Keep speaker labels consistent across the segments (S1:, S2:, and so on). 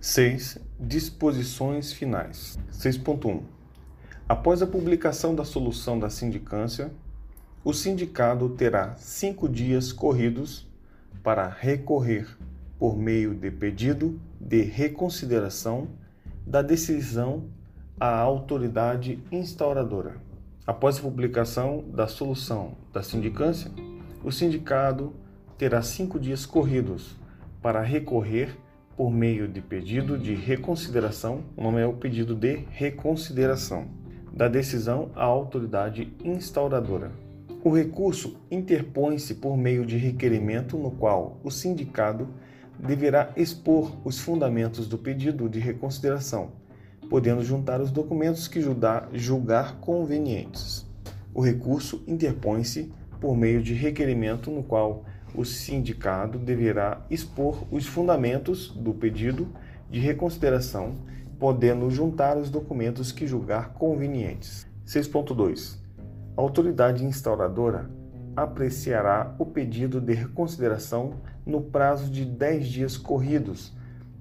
S1: 6. Disposições finais. 6.1. Após a publicação da solução da sindicância, o sindicado terá cinco dias corridos para recorrer, por meio de pedido de reconsideração da decisão à autoridade instauradora. Após a publicação da solução da sindicância, o sindicado terá cinco dias corridos para recorrer por meio de pedido de reconsideração, o nome é o pedido de reconsideração, da decisão à autoridade instauradora. O recurso interpõe-se por meio de requerimento no qual o sindicado deverá expor os fundamentos do pedido de reconsideração, podendo juntar os documentos que julgar convenientes. O recurso interpõe-se por meio de requerimento no qual o sindicado deverá expor os fundamentos do pedido de reconsideração, podendo juntar os documentos que julgar convenientes. 6.2. A autoridade instauradora apreciará o pedido de reconsideração no prazo de 10 dias corridos,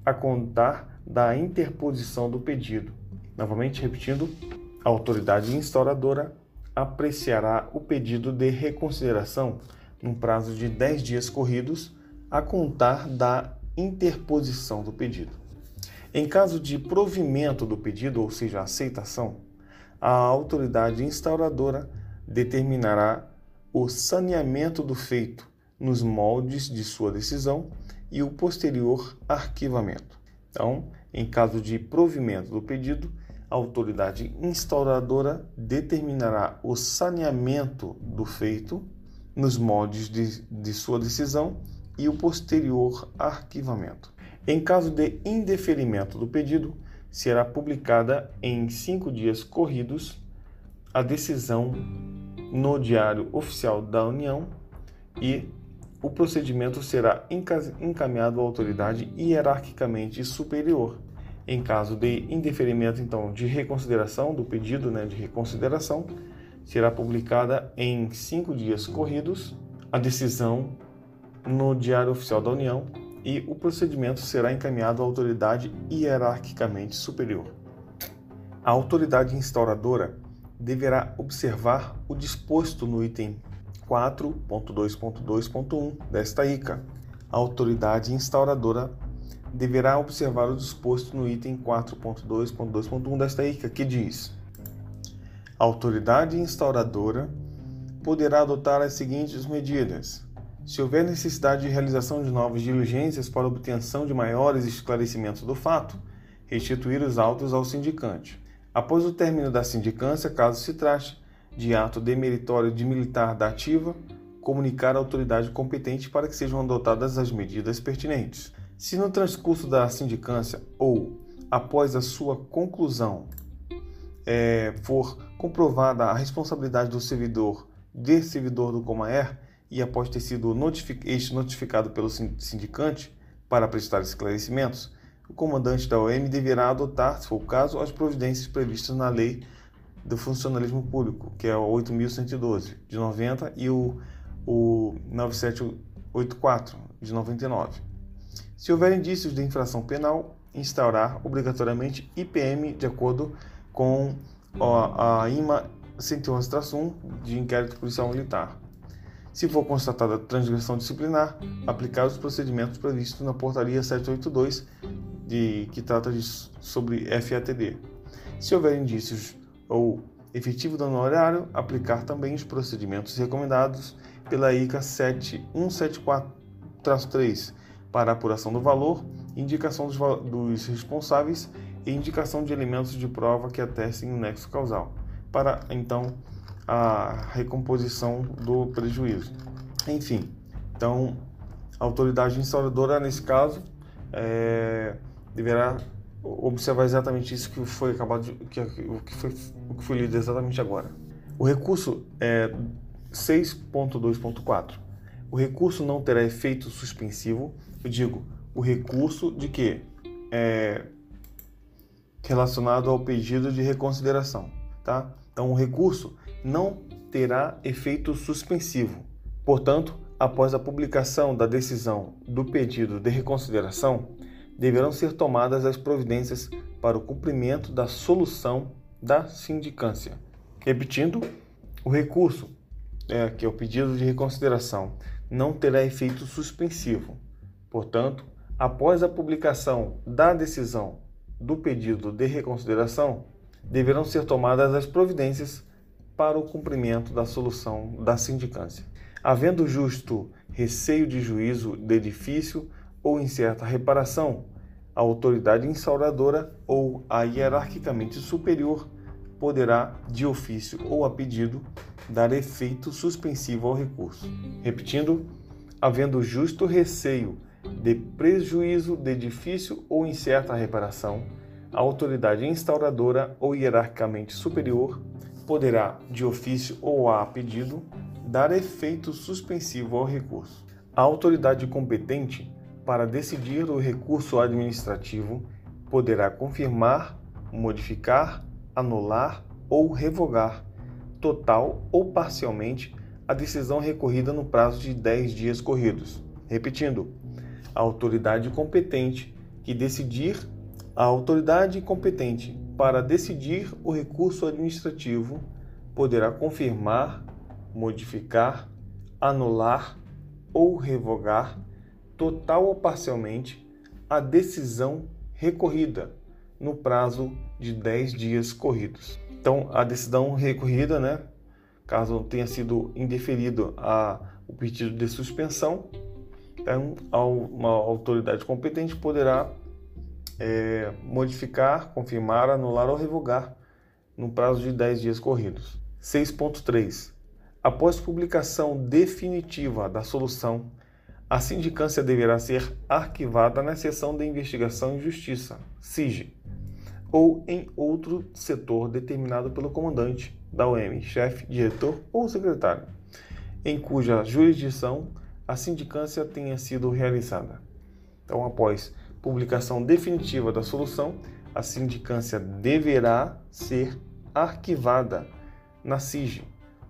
S1: a contar da interposição do pedido. Novamente repetindo, a autoridade instauradora apreciará o pedido de reconsideração num prazo de 10 dias corridos, a contar da interposição do pedido. Em caso de provimento do pedido, ou seja, aceitação, a autoridade instauradora determinará o saneamento do feito nos moldes de sua decisão e o posterior arquivamento. Então, em caso de provimento do pedido, a autoridade instauradora determinará o saneamento do feito nos moldes de, de sua decisão e o posterior arquivamento. Em caso de indeferimento do pedido, será publicada em cinco dias corridos a decisão no Diário Oficial da União e o procedimento será encaminhado à autoridade hierarquicamente superior. Em caso de indeferimento, então, de reconsideração do pedido né, de reconsideração, será publicada em cinco dias corridos a decisão no Diário Oficial da União e o procedimento será encaminhado à autoridade hierarquicamente superior. A autoridade instauradora deverá observar o disposto no item 4.2.2.1 desta ICA. A autoridade instauradora deverá observar o disposto no item 4.2.2.1 desta ICA, que diz: A autoridade instauradora poderá adotar as seguintes medidas: se houver necessidade de realização de novas diligências para obtenção de maiores esclarecimentos do fato, restituir os autos ao sindicante Após o término da sindicância, caso se trate de ato demeritório de militar da ativa, comunicar à autoridade competente para que sejam adotadas as medidas pertinentes. Se no transcurso da sindicância ou após a sua conclusão é, for comprovada a responsabilidade do servidor de servidor do Comaer e após ter sido notific este notificado pelo sindicante para prestar esclarecimentos, o comandante da OM deverá adotar, se for o caso, as providências previstas na Lei do Funcionalismo Público, que é o 8.112, de 90, e o, o 9784, de 99. Se houver indícios de infração penal, instaurar obrigatoriamente IPM de acordo com a IMA 111-1 de inquérito policial militar. Se for constatada transgressão disciplinar, aplicar os procedimentos previstos na Portaria 782 de, que trata de, sobre FATD. Se houver indícios ou efetivo dano horário, aplicar também os procedimentos recomendados pela ICA 7174-3 para apuração do valor, indicação dos, dos responsáveis e indicação de elementos de prova que atestem o nexo causal, para então a recomposição do prejuízo. Enfim, então a autoridade instauradora nesse caso é, deverá observar exatamente isso que foi acabado de, que, que foi o que foi lido exatamente agora. O recurso é 6.2.4. O recurso não terá efeito suspensivo. Eu digo o recurso de que é relacionado ao pedido de reconsideração, tá? Então o recurso não terá efeito suspensivo. Portanto, após a publicação da decisão do pedido de reconsideração, deverão ser tomadas as providências para o cumprimento da solução da sindicância. Repetindo, o recurso, é, que é o pedido de reconsideração, não terá efeito suspensivo. Portanto, após a publicação da decisão do pedido de reconsideração, deverão ser tomadas as providências para o cumprimento da solução da sindicância. Havendo justo receio de juízo de edifício ou incerta reparação, a autoridade instauradora ou a hierarquicamente superior poderá, de ofício ou a pedido, dar efeito suspensivo ao recurso. Repetindo, havendo justo receio de prejuízo de edifício ou incerta reparação, a autoridade instauradora ou hierarquicamente superior poderá, de ofício ou a pedido, dar efeito suspensivo ao recurso. A autoridade competente para decidir o recurso administrativo poderá confirmar, modificar, anular ou revogar, total ou parcialmente, a decisão recorrida no prazo de 10 dias corridos. Repetindo, a autoridade competente que decidir a autoridade competente para decidir o recurso administrativo poderá confirmar, modificar, anular ou revogar, total ou parcialmente, a decisão recorrida no prazo de 10 dias corridos. Então, a decisão recorrida, né, caso tenha sido indeferido a, o pedido de suspensão, uma autoridade competente poderá é, modificar, confirmar, anular ou revogar no prazo de 10 dias corridos. 6.3. Após publicação definitiva da solução, a sindicância deverá ser arquivada na seção de investigação e justiça, SIG, ou em outro setor determinado pelo comandante da OM, chefe, diretor ou secretário, em cuja jurisdição a sindicância tenha sido realizada. Então, após publicação definitiva da solução, a sindicância deverá ser arquivada na SIG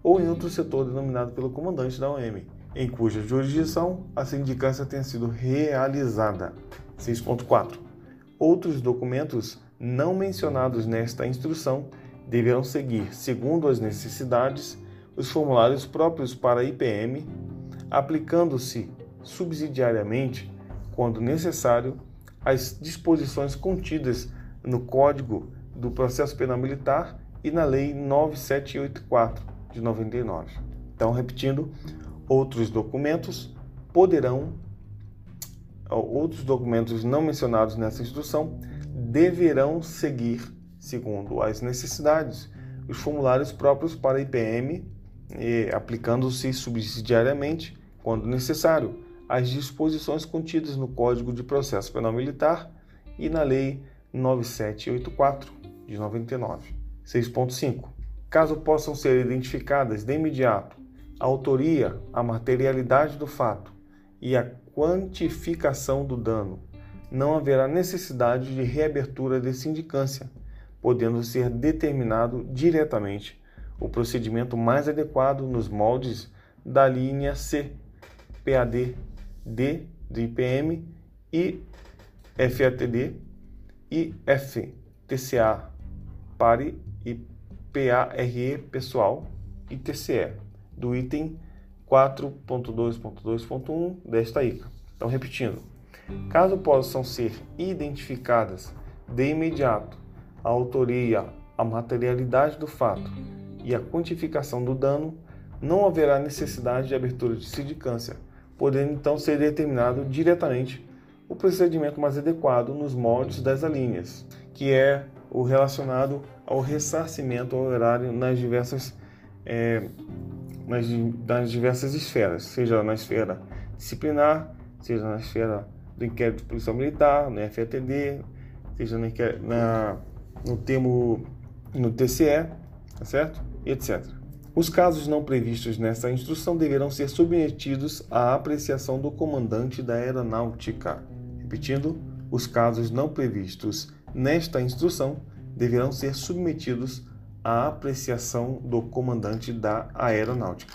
S1: ou em outro setor denominado pelo comandante da OM, em cuja jurisdição a sindicância tenha sido realizada. 6.4. Outros documentos não mencionados nesta instrução deverão seguir, segundo as necessidades, os formulários próprios para IPM, aplicando-se subsidiariamente, quando necessário, as disposições contidas no Código do Processo Penal Militar e na Lei 9784 de 99. Então, repetindo, outros documentos poderão outros documentos não mencionados nessa instrução deverão seguir, segundo as necessidades, os formulários próprios para IPM, aplicando-se subsidiariamente, quando necessário, as disposições contidas no Código de Processo Penal Militar e na Lei 9784 de 99. 6.5. Caso possam ser identificadas de imediato a autoria, a materialidade do fato e a quantificação do dano, não haverá necessidade de reabertura de sindicância, podendo ser determinado diretamente o procedimento mais adequado nos moldes da linha C, PAD D de IPM e FATD e F, TCA, PARE e PARE pessoal e TCE do item 4.2.2.1 desta ICA. Então, repetindo, caso possam ser identificadas de imediato a autoria, a materialidade do fato e a quantificação do dano, não haverá necessidade de abertura de sindicância podendo então ser determinado diretamente o procedimento mais adequado nos moldes das alíneas, que é o relacionado ao ressarcimento ao horário nas diversas, é, nas, nas diversas esferas, seja na esfera disciplinar, seja na esfera do inquérito policial militar, no FATD, seja na, no termo no TCE, tá certo? E etc. Os casos não previstos nessa instrução deverão ser submetidos à apreciação do comandante da aeronáutica. Repetindo, os casos não previstos nesta instrução deverão ser submetidos à apreciação do comandante da aeronáutica.